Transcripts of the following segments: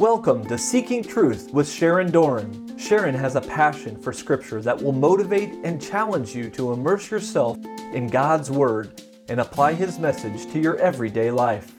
Welcome to Seeking Truth with Sharon Doran. Sharon has a passion for Scripture that will motivate and challenge you to immerse yourself in God's Word and apply His message to your everyday life.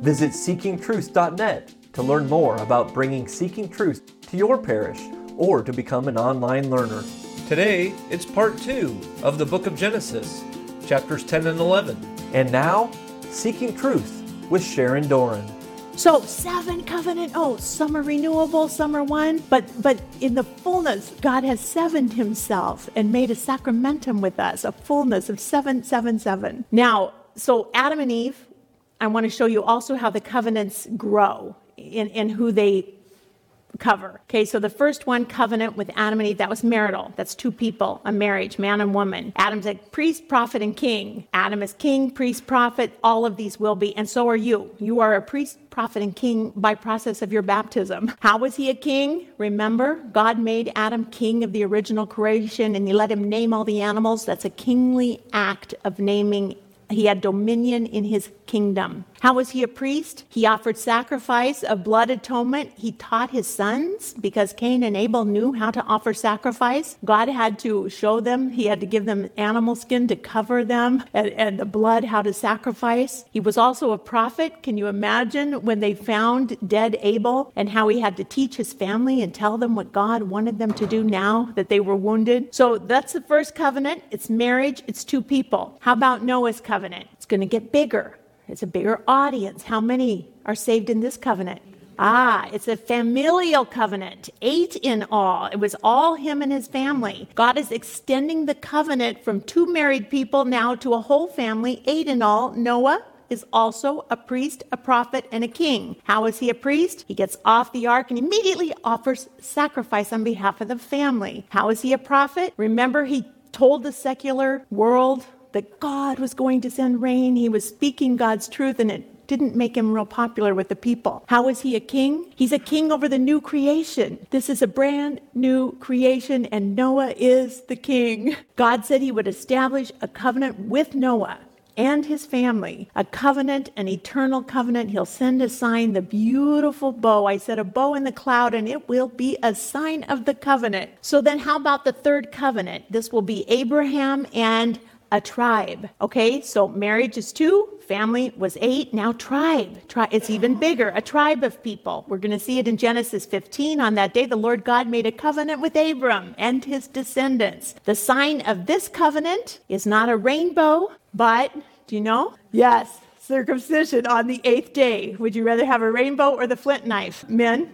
Visit seekingtruth.net to learn more about bringing Seeking Truth to your parish or to become an online learner. Today, it's part two of the book of Genesis, chapters 10 and 11. And now, Seeking Truth with Sharon Doran. So seven covenant oaths. Some are renewable, some are one. But but in the fullness, God has sevened himself and made a sacramentum with us, a fullness of seven, seven, seven. Now, so Adam and Eve, I want to show you also how the covenants grow in, in who they cover. Okay, so the first one, covenant with Adam and Eve, that was marital. That's two people, a marriage, man and woman. Adam's a priest, prophet, and king. Adam is king, priest, prophet. All of these will be, and so are you. You are a priest, prophet, and king by process of your baptism. How was he a king? Remember, God made Adam king of the original creation, and he let him name all the animals. That's a kingly act of naming he had dominion in his kingdom. How was he a priest? He offered sacrifice of blood atonement. He taught his sons because Cain and Abel knew how to offer sacrifice. God had to show them, he had to give them animal skin to cover them and, and the blood how to sacrifice. He was also a prophet. Can you imagine when they found dead Abel and how he had to teach his family and tell them what God wanted them to do now that they were wounded? So that's the first covenant. It's marriage, it's two people. How about Noah's covenant? It's going to get bigger. It's a bigger audience. How many are saved in this covenant? Ah, it's a familial covenant, eight in all. It was all him and his family. God is extending the covenant from two married people now to a whole family, eight in all. Noah is also a priest, a prophet, and a king. How is he a priest? He gets off the ark and immediately offers sacrifice on behalf of the family. How is he a prophet? Remember, he told the secular world that God was going to send rain. He was speaking God's truth, and it didn't make him real popular with the people. How is he a king? He's a king over the new creation. This is a brand new creation, and Noah is the king. God said he would establish a covenant with Noah and his family, a covenant, an eternal covenant. He'll send a sign, the beautiful bow. I said a bow in the cloud, and it will be a sign of the covenant. So then, how about the third covenant? This will be Abraham and a tribe. Okay, so marriage is two, family was eight, now tribe. Tri- it's even bigger, a tribe of people. We're going to see it in Genesis 15. On that day, the Lord God made a covenant with Abram and his descendants. The sign of this covenant is not a rainbow, but do you know? Yes, circumcision on the eighth day. Would you rather have a rainbow or the flint knife? Men?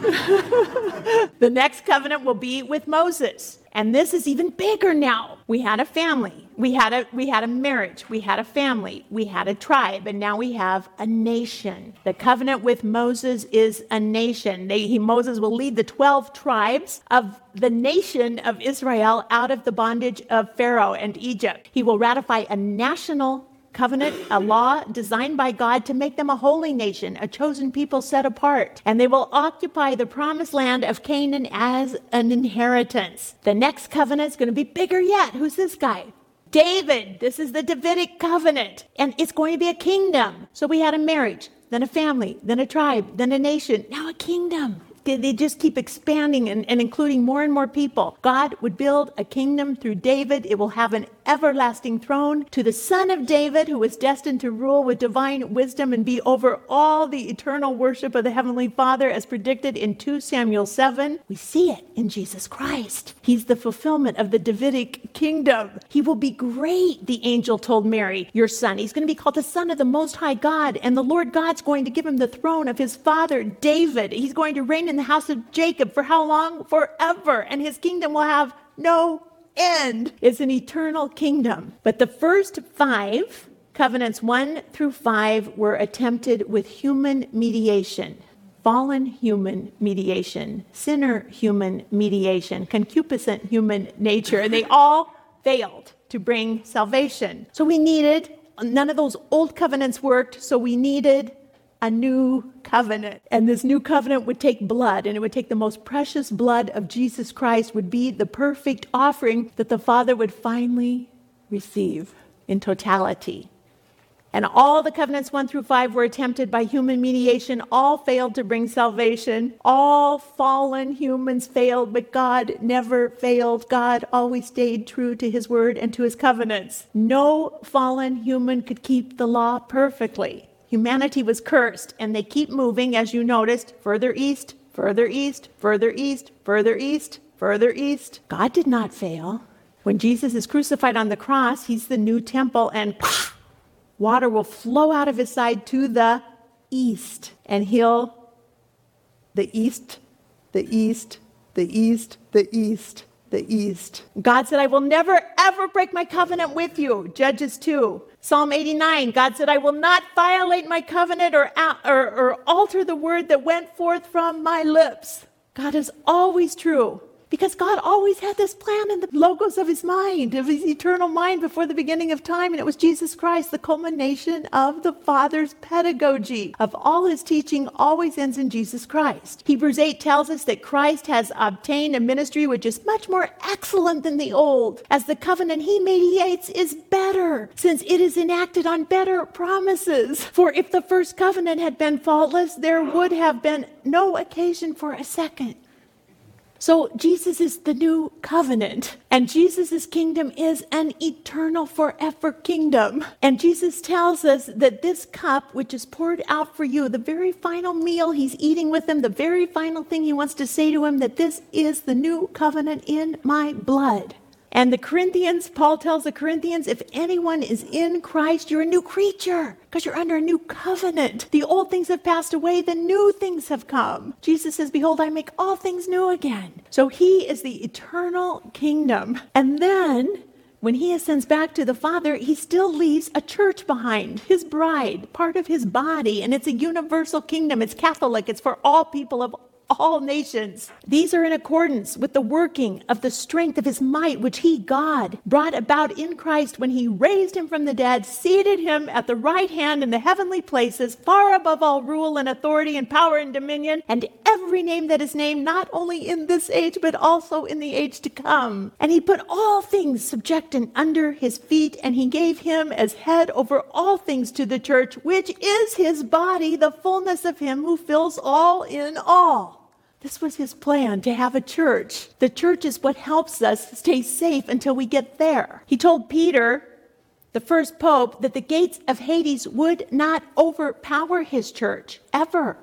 the next covenant will be with Moses. And this is even bigger now. We had a family. We had a we had a marriage. We had a family. We had a tribe, and now we have a nation. The covenant with Moses is a nation. They, he, Moses will lead the 12 tribes of the nation of Israel out of the bondage of Pharaoh and Egypt. He will ratify a national covenant, a law designed by God to make them a holy nation, a chosen people set apart. And they will occupy the promised land of Canaan as an inheritance. The next covenant is going to be bigger yet. Who's this guy? David. This is the Davidic covenant. And it's going to be a kingdom. So we had a marriage, then a family, then a tribe, then a nation, now a kingdom they just keep expanding and, and, including more and more people. God would build a kingdom through David. It will have an everlasting throne to the son of David, who was destined to rule with divine wisdom and be over all the eternal worship of the Heavenly Father, as predicted in 2 Samuel 7. We see it in Jesus Christ. He's the fulfillment of the Davidic kingdom. He will be great, the angel told Mary, your son. He's going to be called the Son of the Most High God, and the Lord God's going to give him the throne of his father David. He's going to reign in the house of Jacob for how long? Forever. And his kingdom will have no end. It's an eternal kingdom. But the first five covenants, one through five, were attempted with human mediation. Fallen human mediation, sinner human mediation, concupiscent human nature, and they all failed to bring salvation. So we needed, none of those old covenants worked, so we needed a new covenant. And this new covenant would take blood, and it would take the most precious blood of Jesus Christ, would be the perfect offering that the Father would finally receive in totality. And all the covenants one through five were attempted by human mediation. All failed to bring salvation. All fallen humans failed, but God never failed. God always stayed true to his word and to his covenants. No fallen human could keep the law perfectly. Humanity was cursed, and they keep moving, as you noticed, further east, further east, further east, further east, further east. God did not fail. When Jesus is crucified on the cross, he's the new temple, and water will flow out of his side to the east, and he'll the east, the east, the east, the east, the east. God said, I will never ever break my covenant with you. Judges 2. Psalm 89, God said, I will not violate my covenant or, or, or alter the word that went forth from my lips. God is always true because God always had this plan in the logos of his mind, of his eternal mind before the beginning of time. And it was Jesus Christ, the culmination of the Father's pedagogy of all his teaching always ends in Jesus Christ. Hebrews 8 tells us that Christ has obtained a ministry which is much more excellent than the old, as the covenant he mediates is better, since it is enacted on better promises. For if the first covenant had been faultless, there would have been no occasion for a second. So Jesus is the new covenant, and Jesus' kingdom is an eternal, forever kingdom. And Jesus tells us that this cup, which is poured out for you, the very final meal he's eating with them, the very final thing he wants to say to him, that this is the new covenant in my blood. And the Corinthians, Paul tells the Corinthians, if anyone is in Christ, you're a new creature because you're under a new covenant. The old things have passed away, the new things have come. Jesus says, Behold, I make all things new again. So he is the eternal kingdom. And then when he ascends back to the Father, he still leaves a church behind, his bride, part of his body, and it's a universal kingdom. It's Catholic, it's for all people of all nations. These are in accordance with the working of the strength of his might, which he, God, brought about in Christ when he raised him from the dead, seated him at the right hand in the heavenly places, far above all rule and authority and power and dominion, and every name that is named, not only in this age, but also in the age to come. And he put all things subject and under his feet, and he gave him as head over all things to the church, which is his body, the fullness of him who fills all in all. This was his plan to have a church. The church is what helps us stay safe until we get there. He told Peter, the first pope, that the gates of Hades would not overpower his church ever.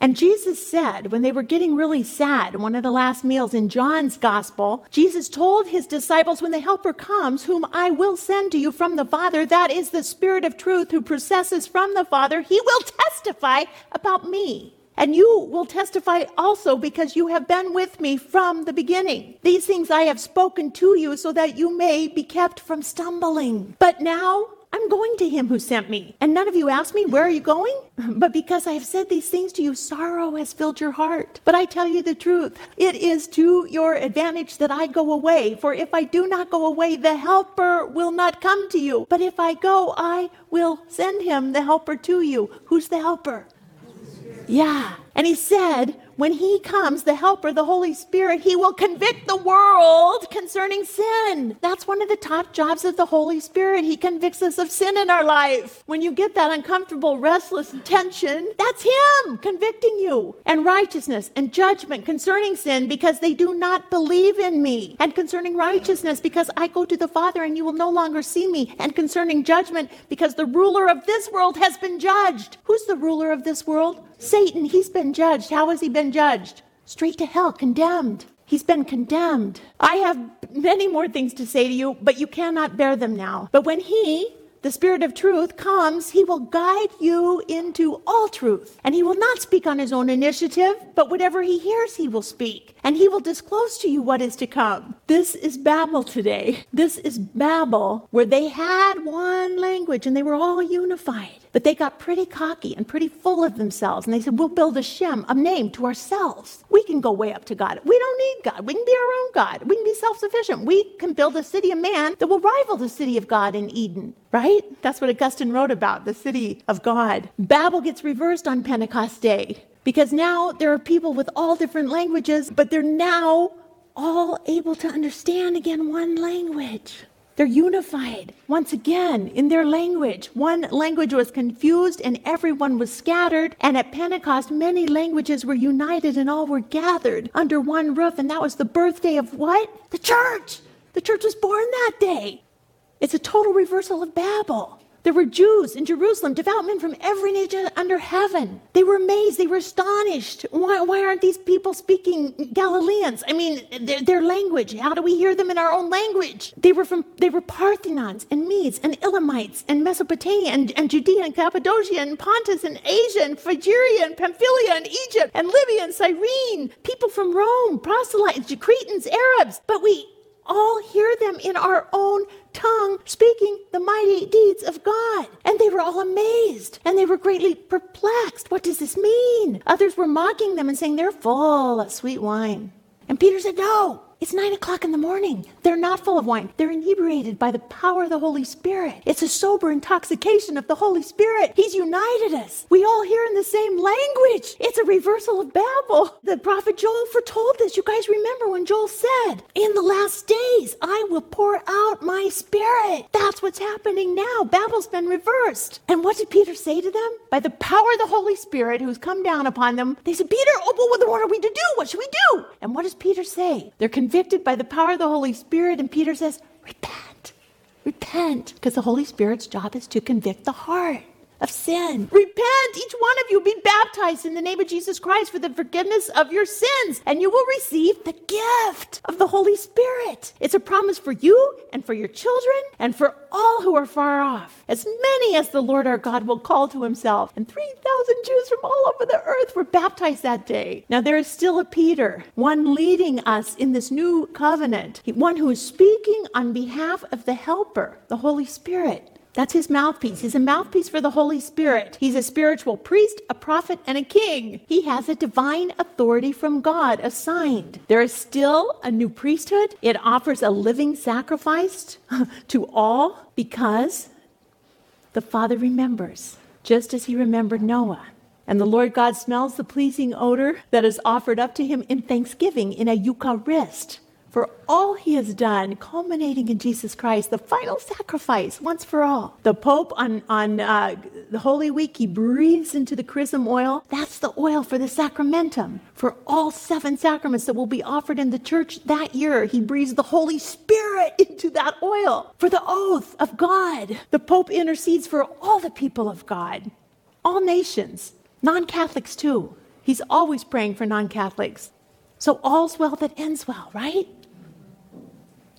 And Jesus said, when they were getting really sad, one of the last meals in John's gospel, Jesus told his disciples, When the Helper comes, whom I will send to you from the Father, that is the Spirit of truth who processes from the Father, he will testify about me. And you will testify also because you have been with me from the beginning. These things I have spoken to you so that you may be kept from stumbling. But now I'm going to him who sent me. And none of you asked me, Where are you going? But because I have said these things to you, sorrow has filled your heart. But I tell you the truth, it is to your advantage that I go away. For if I do not go away, the Helper will not come to you. But if I go, I will send him, the Helper, to you. Who's the Helper? Yeah. And he said, when he comes, the helper, the Holy Spirit, he will convict the world concerning sin. That's one of the top jobs of the Holy Spirit. He convicts us of sin in our life. When you get that uncomfortable, restless tension, that's him convicting you. And righteousness and judgment concerning sin because they do not believe in me. And concerning righteousness because I go to the Father and you will no longer see me. And concerning judgment because the ruler of this world has been judged. Who's the ruler of this world? Satan. He's been judged. How has he been judged? Straight to hell, condemned. He's been condemned. I have many more things to say to you, but you cannot bear them now. But when he, the Spirit of truth comes, he will guide you into all truth. And he will not speak on his own initiative, but whatever he hears, he will speak. And he will disclose to you what is to come. This is Babel today. This is Babel, where they had one language and they were all unified. But they got pretty cocky and pretty full of themselves. And they said, We'll build a Shem, a name to ourselves. We can go way up to God. We don't need God. We can be our own God. We can be self sufficient. We can build a city of man that will rival the city of God in Eden, right? That's what Augustine wrote about, the city of God. Babel gets reversed on Pentecost Day because now there are people with all different languages, but they're now all able to understand again one language. They're unified once again in their language. One language was confused and everyone was scattered. And at Pentecost, many languages were united and all were gathered under one roof. And that was the birthday of what? The church. The church was born that day. It's a total reversal of Babel. There were Jews in Jerusalem, devout men from every nation under heaven. They were amazed. They were astonished. Why, why aren't these people speaking Galileans? I mean, their, their, language. How do we hear them in our own language? They were from. They were Parthians and Medes and Elamites and Mesopotamia and, and Judea and Cappadocia and Pontus and Asia and Phrygia and Pamphylia and Egypt and Libya and Cyrene. People from Rome, proselytes, Cretans, Arabs. But we all hear them in our own tongue speaking the mighty deeds of God. And they were all amazed and they were greatly perplexed. What does this mean? Others were mocking them and saying they're full of sweet wine. And Peter said, No, it's nine o'clock in the morning. They're not full of wine. They're inebriated by the power of the Holy Spirit. It's a sober intoxication of the Holy Spirit. He's united us. We all hear in the same language. It's a reversal of Babel. The prophet Joel foretold this. You guys remember when Joel said, In the last days, I will pour out my spirit. That's what's happening now. Babel's been reversed. And what did Peter say to them? By the power of the Holy Spirit who's come down upon them, they said, Peter, oh, well, what are we to do? What should we do? And what does Peter say? They're convicted by the power of the Holy Spirit, and Peter says, Repent. Repent. Because the Holy Spirit's job is to convict the heart of sin. Repent, each one of you, be baptized in the name of Jesus Christ for the forgiveness of your sins, and you will receive the gift of the Holy Spirit. It's a promise for you and for your children and for all who are far off, as many as the Lord our God will call to himself. And 3,000 Jews from all over the earth were baptized that day. Now, there is still a Peter, one leading us in this new covenant, one who is speaking on behalf of the Helper, the Holy Spirit. That's his mouthpiece. He's a mouthpiece for the Holy Spirit. He's a spiritual priest, a prophet, and a king. He has a divine authority from God assigned. There is still a new priesthood. It offers a living sacrifice to all because the Father remembers, just as he remembered Noah. And the Lord God smells the pleasing odor that is offered up to him in thanksgiving in a Eucharist for all he has done, culminating in Jesus Christ, the final sacrifice once for all. The Pope on, on uh, the Holy Week, he breathes into the chrism oil. That's the oil for the sacramentum, for all seven sacraments that will be offered in the church that year. He breathes the Holy Spirit into that oil for the oath of God. The Pope intercedes for all the people of God, all nations, non Catholics too. He's always praying for non Catholics. So all's well that ends well, right?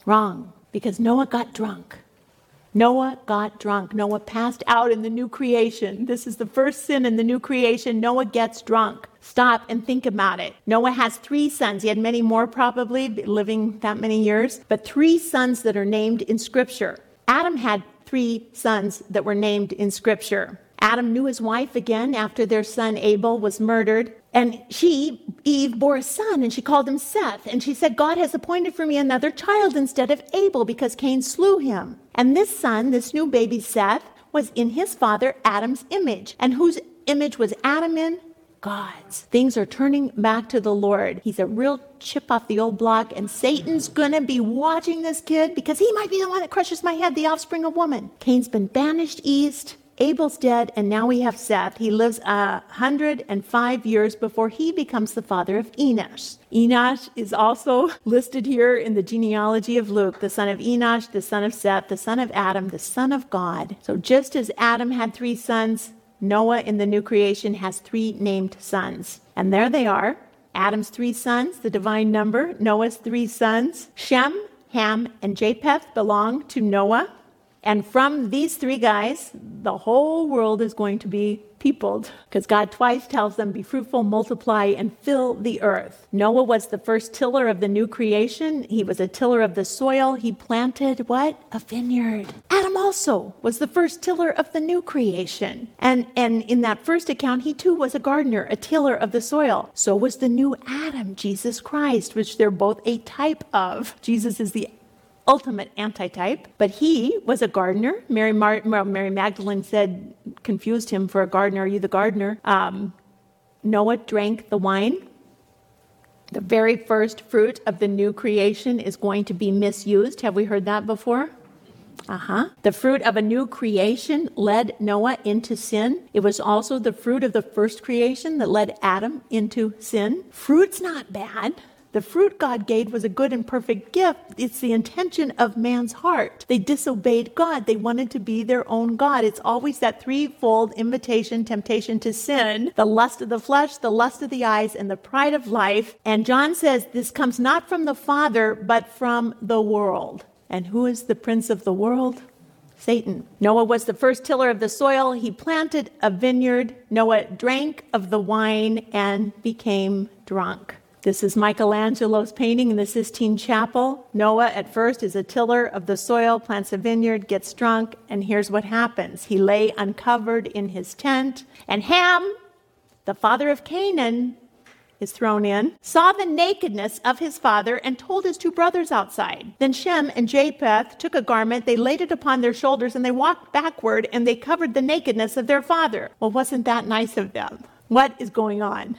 Wrong, because Noah got drunk. Noah got drunk. Noah passed out in the new creation. This is the first sin in the new creation. Noah gets drunk. Stop and think about it. Noah has three sons. He had many more, probably, living that many years, but three sons that are named in Scripture. Adam had three sons that were named in Scripture. Adam knew his wife again after their son Abel was murdered. And she, Eve, bore a son and she called him Seth. And she said, God has appointed for me another child instead of Abel because Cain slew him. And this son, this new baby Seth, was in his father Adam's image. And whose image was Adam in? God's. Things are turning back to the Lord. He's a real chip off the old block, and Satan's gonna be watching this kid because he might be the one that crushes my head, the offspring of woman. Cain's been banished east. Abel's dead, and now we have Seth. He lives a 105 years before he becomes the father of Enosh. Enosh is also listed here in the genealogy of Luke, the son of Enosh, the son of Seth, the son of Adam, the son of God. So just as Adam had three sons, Noah in the new creation has three named sons. And there they are Adam's three sons, the divine number, Noah's three sons. Shem, Ham, and Japheth belong to Noah. And from these three guys, the whole world is going to be peopled because God twice tells them, Be fruitful, multiply, and fill the earth. Noah was the first tiller of the new creation. He was a tiller of the soil. He planted what? A vineyard. Adam also was the first tiller of the new creation. And, and in that first account, he too was a gardener, a tiller of the soil. So was the new Adam, Jesus Christ, which they're both a type of. Jesus is the ultimate antitype, but he was a gardener. Mary, Mar- Mary Magdalene said, confused him for a gardener. Are you the gardener? Um, Noah drank the wine. The very first fruit of the new creation is going to be misused. Have we heard that before? Uh huh. The fruit of a new creation led Noah into sin. It was also the fruit of the first creation that led Adam into sin. Fruit's not bad. The fruit God gave was a good and perfect gift. It's the intention of man's heart. They disobeyed God. They wanted to be their own God. It's always that threefold invitation, temptation to sin, the lust of the flesh, the lust of the eyes, and the pride of life. And John says this comes not from the Father, but from the world. And who is the prince of the world? Satan. Noah was the first tiller of the soil. He planted a vineyard. Noah drank of the wine and became drunk. This is Michelangelo's painting in the Sistine Chapel. Noah, at first, is a tiller of the soil, plants a vineyard, gets drunk, and here's what happens. He lay uncovered in his tent, and Ham, the father of Canaan, is thrown in, saw the nakedness of his father, and told his two brothers outside. Then Shem and Japheth took a garment, they laid it upon their shoulders, and they walked backward, and they covered the nakedness of their father. Well, wasn't that nice of them? What is going on?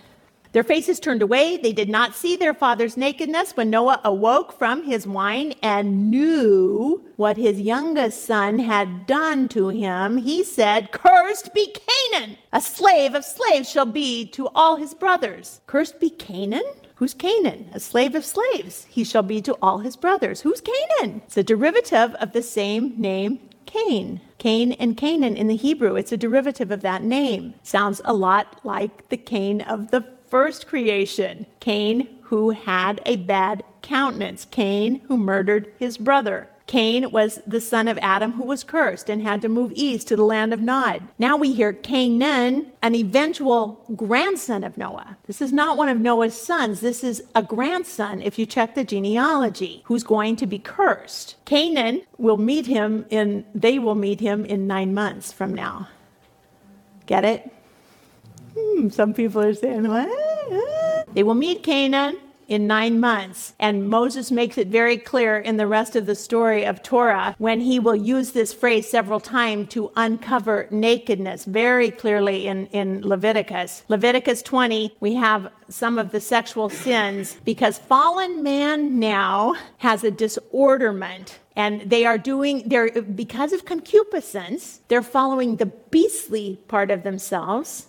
Their faces turned away. They did not see their father's nakedness. When Noah awoke from his wine and knew what his youngest son had done to him, he said, Cursed be Canaan! A slave of slaves shall be to all his brothers. Cursed be Canaan? Who's Canaan? A slave of slaves. He shall be to all his brothers. Who's Canaan? It's a derivative of the same name, Cain. Cain and Canaan in the Hebrew, it's a derivative of that name. Sounds a lot like the Cain of the first creation Cain, who had a bad countenance, Cain, who murdered his brother. Cain was the son of Adam who was cursed and had to move east to the land of Nod. Now we hear Canaan, an eventual grandson of Noah. This is not one of Noah's sons. This is a grandson, if you check the genealogy, who's going to be cursed. Canaan will meet him in, they will meet him in nine months from now. Get it? Hmm, some people are saying? They will meet Canaan in nine months. And Moses makes it very clear in the rest of the story of Torah when he will use this phrase several times to uncover nakedness, very clearly in, in Leviticus. Leviticus 20, we have some of the sexual sins because fallen man now has a disorderment and they are doing they're because of concupiscence they're following the beastly part of themselves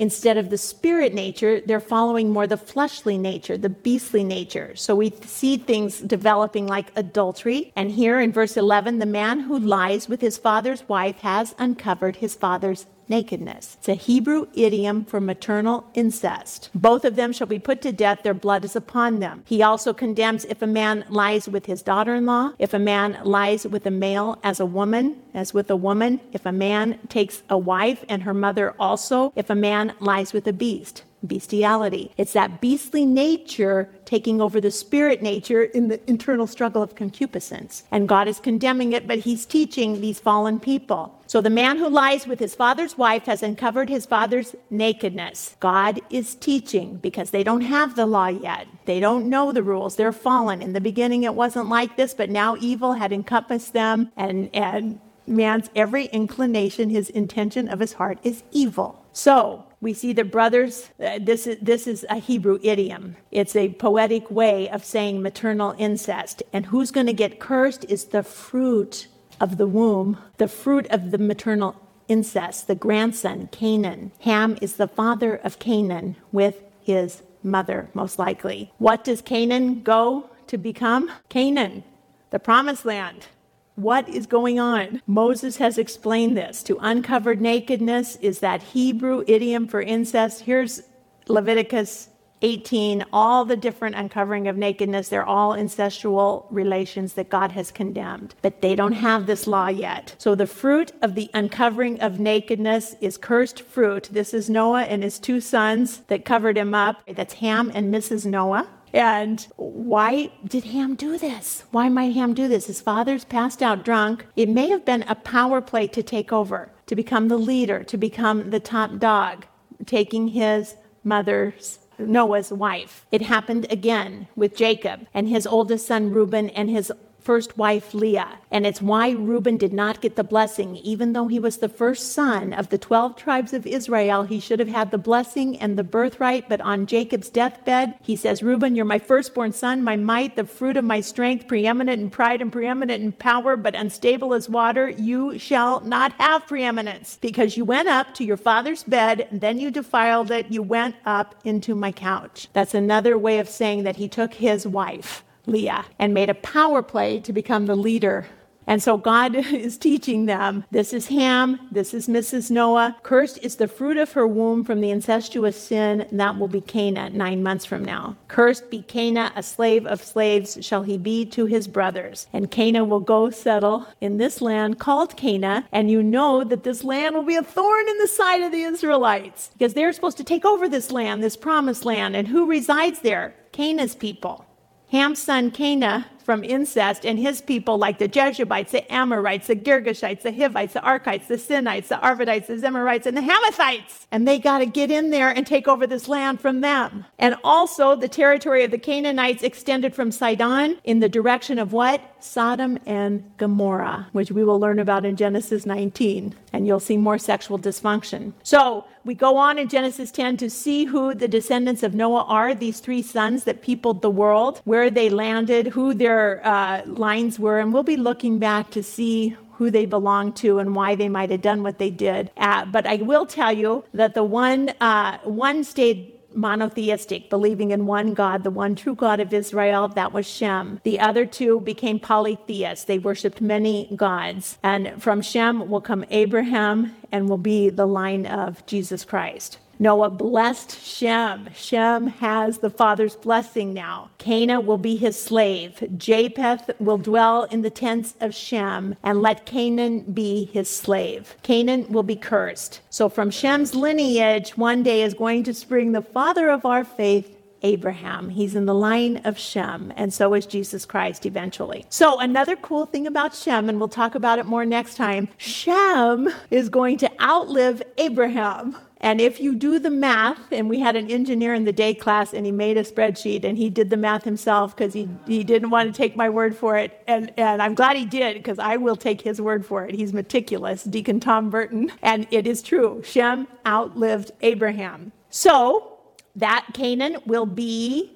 Instead of the spirit nature, they're following more the fleshly nature, the beastly nature. So we see things developing like adultery. And here in verse 11, the man who lies with his father's wife has uncovered his father's nakedness. It's a Hebrew idiom for maternal incest. Both of them shall be put to death, their blood is upon them. He also condemns if a man lies with his daughter in law, if a man lies with a male as a woman, as with a woman, if a man takes a wife and her mother also, if a man lies with a beast bestiality. It's that beastly nature taking over the spirit nature in the internal struggle of concupiscence. And God is condemning it, but He's teaching these fallen people. So the man who lies with his father's wife has uncovered his father's nakedness. God is teaching because they don't have the law yet. They don't know the rules. They're fallen. In the beginning, it wasn't like this, but now evil had encompassed them, and, and man's every inclination, his intention of his heart is evil. So we see the brothers, uh, this, is, this is a Hebrew idiom. It's a poetic way of saying maternal incest. And who's going to get cursed is the fruit of the womb, the fruit of the maternal incest, the grandson, Canaan. Ham is the father of Canaan with his mother, most likely. What does Canaan go to become? Canaan, the promised land. What is going on? Moses has explained this. To uncover nakedness is that Hebrew idiom for incest. Here's Leviticus 18, all the different uncovering of nakedness, they're all incestual relations that God has condemned. But they don't have this law yet. So the fruit of the uncovering of nakedness is cursed fruit. This is Noah and his two sons that covered him up. That's Ham and Mrs. Noah. And why did Ham do this? Why might Ham do this? His father's passed out drunk. It may have been a power play to take over, to become the leader, to become the top dog, taking his mother's Noah's wife. It happened again with Jacob and his oldest son Reuben and his first wife Leah. And it's why Reuben did not get the blessing. Even though he was the first son of the 12 tribes of Israel, he should have had the blessing and the birthright. But on Jacob's deathbed, he says, Reuben, you're my firstborn son, my might, the fruit of my strength, preeminent in pride and preeminent in power, but unstable as water. You shall not have preeminence because you went up to your father's bed, and then you defiled it. You went up into my couch. That's another way of saying that he took his wife Leah and made a power play to become the leader. And so God is teaching them this is Ham, this is Mrs. Noah. Cursed is the fruit of her womb from the incestuous sin, and that will be Canaan nine months from now. Cursed be Canaan, a slave of slaves shall he be to his brothers. And Canaan will go settle in this land called Canaan, and you know that this land will be a thorn in the side of the Israelites because they're supposed to take over this land, this promised land. And who resides there? Canaan's people. Ham's son Canaan from incest, and his people, like the Jebusites, the Amorites, the Girgashites, the Hivites, the Arkites, the Sinites, the Arvadites, the Zemarites, and the Hamathites. And they got to get in there and take over this land from them. And also, the territory of the Canaanites extended from Sidon in the direction of what? Sodom and Gomorrah, which we will learn about in Genesis 19. And you'll see more sexual dysfunction. So, we go on in Genesis 10 to see who the descendants of Noah are, these three sons that peopled the world, where they landed, who their uh, lines were, and we'll be looking back to see who they belonged to and why they might have done what they did. Uh, but I will tell you that the one uh, one stayed monotheistic, believing in one God, the one true God of Israel, that was Shem. The other two became polytheists. They worshiped many gods. And from Shem will come Abraham and will be the line of Jesus Christ. Noah blessed Shem. Shem has the father's blessing now. Canaan will be his slave. Japheth will dwell in the tents of Shem and let Canaan be his slave. Canaan will be cursed. So from Shem's lineage, one day is going to spring the father of our faith, Abraham. He's in the line of Shem, and so is Jesus Christ eventually. So, another cool thing about Shem, and we'll talk about it more next time Shem is going to outlive Abraham. And if you do the math, and we had an engineer in the day class, and he made a spreadsheet, and he did the math himself because he, he didn't want to take my word for it. And, and I'm glad he did because I will take his word for it. He's meticulous, Deacon Tom Burton. And it is true. Shem outlived Abraham. So that Canaan will be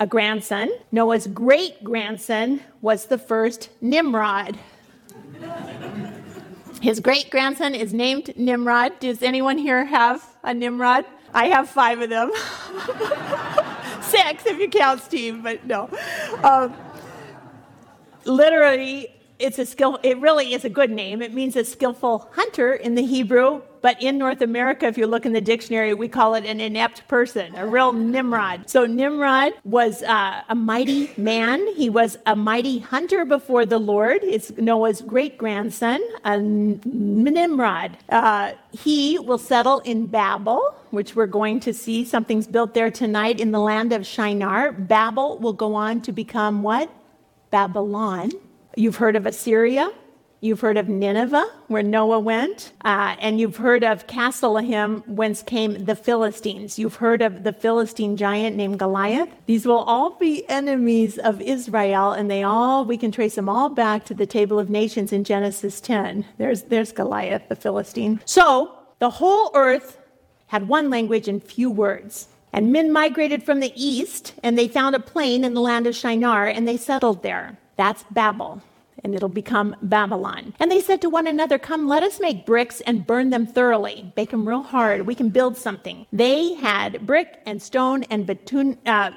a grandson. Noah's great grandson was the first Nimrod. His great grandson is named Nimrod. Does anyone here have a Nimrod? I have five of them. Six if you count Steve, but no. Um, literally, it's a skill. It really is a good name. It means a skillful hunter in the Hebrew. But in North America, if you look in the dictionary, we call it an inept person, a real Nimrod. So Nimrod was uh, a mighty man. He was a mighty hunter before the Lord. It's Noah's great grandson, Nimrod. Uh, he will settle in Babel, which we're going to see. Something's built there tonight in the land of Shinar. Babel will go on to become what? Babylon. You've heard of Assyria. You've heard of Nineveh, where Noah went, uh, and you've heard of Casluhim, whence came the Philistines. You've heard of the Philistine giant named Goliath. These will all be enemies of Israel, and they all we can trace them all back to the table of nations in Genesis 10. There's there's Goliath, the Philistine. So the whole earth had one language and few words. And men migrated from the east, and they found a plain in the land of Shinar, and they settled there. That's Babel and it'll become Babylon. And they said to one another, Come, let us make bricks and burn them thoroughly. Bake them real hard. We can build something. They had brick and stone and bitumen, uh,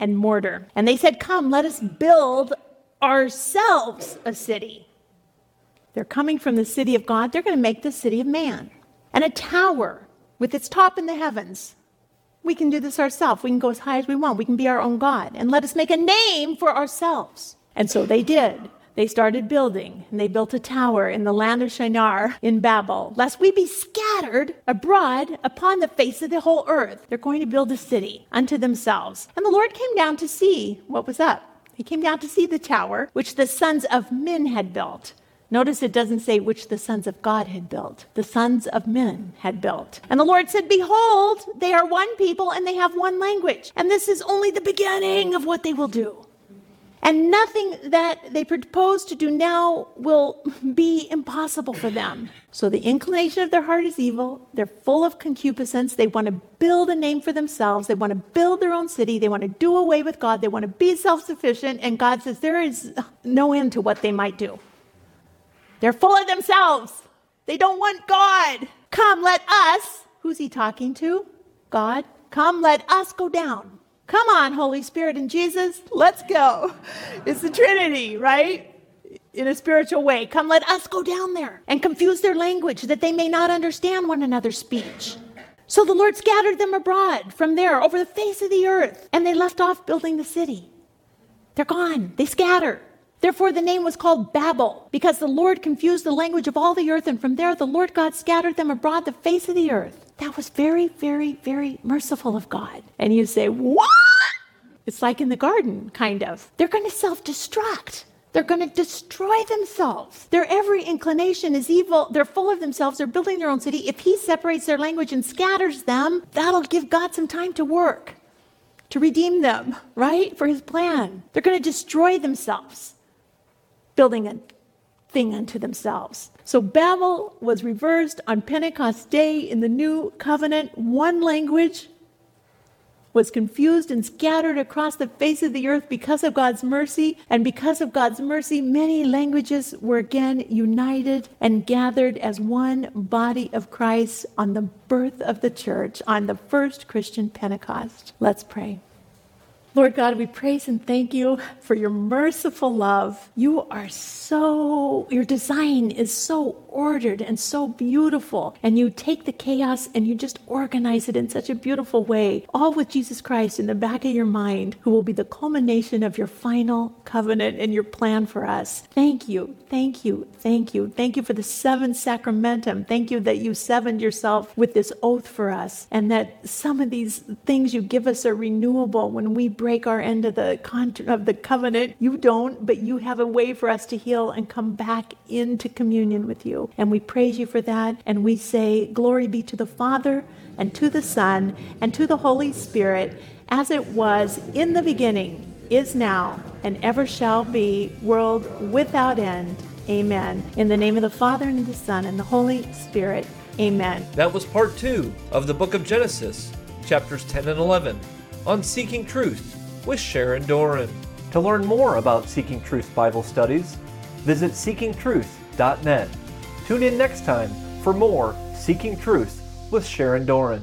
and mortar. And they said, Come, let us build ourselves a city. They're coming from the city of God. They're going to make the city of man. And a tower with its top in the heavens. We can do this ourselves. We can go as high as we want. We can be our own God. And let us make a name for ourselves. And so they did. They started building, and they built a tower in the land of Shinar in Babel, lest we be scattered abroad upon the face of the whole earth. They're going to build a city unto themselves. And the Lord came down to see what was up. He came down to see the tower which the sons of men had built. Notice it doesn't say which the sons of God had built. The sons of men had built. And the Lord said, Behold, they are one people and they have one language. And this is only the beginning of what they will do. And nothing that they propose to do now will be impossible for them. So the inclination of their heart is evil. They're full of concupiscence. They want to build a name for themselves. They want to build their own city. They want to do away with God. They want to be self sufficient. And God says there is no end to what they might do. They're full of themselves. They don't want God. Come, let us. Who's he talking to? God. Come, let us go down Come on, Holy Spirit and Jesus, let's go. It's the Trinity, right? In a spiritual way. Come, let us go down there and confuse their language that they may not understand one another's speech. So the Lord scattered them abroad from there over the face of the earth, and they left off building the city. They're gone, they scatter. Therefore, the name was called Babel, because the Lord confused the language of all the earth, and from there the Lord God scattered them abroad the face of the earth. That was very, very, very merciful of God. And you say, What? It's like in the garden, kind of. They're going to self destruct. They're going to destroy themselves. Their every inclination is evil. They're full of themselves. They're building their own city. If He separates their language and scatters them, that'll give God some time to work, to redeem them, right? For His plan. They're going to destroy themselves, building a thing unto themselves. So Babel was reversed on Pentecost Day in the new covenant. One language was confused and scattered across the face of the earth because of God's mercy. And because of God's mercy, many languages were again united and gathered as one body of Christ on the birth of the church on the first Christian Pentecost. Let's pray. Lord God, we praise and thank you for your merciful love. You are so, your design is so ordered and so beautiful. And you take the chaos and you just organize it in such a beautiful way, all with Jesus Christ in the back of your mind, who will be the culmination of your final covenant and your plan for us. Thank you, thank you, thank you. Thank you for the seven sacramentum. Thank you that you sevened yourself with this oath for us and that some of these things you give us are renewable when we break our end of the con- of the covenant. You don't, but you have a way for us to heal and come back into communion with you. And we praise you for that. And we say, Glory be to the Father and to the Son and to the Holy Spirit, as it was in the beginning, is now, and ever shall be, world without end. Amen. In the name of the Father and the Son and the Holy Spirit. Amen. That was part two of the book of Genesis, chapters 10 and 11 on Seeking Truth with Sharon Doran. To learn more about Seeking Truth Bible studies, visit seekingtruth.net. Tune in next time for more Seeking Truth with Sharon Doran.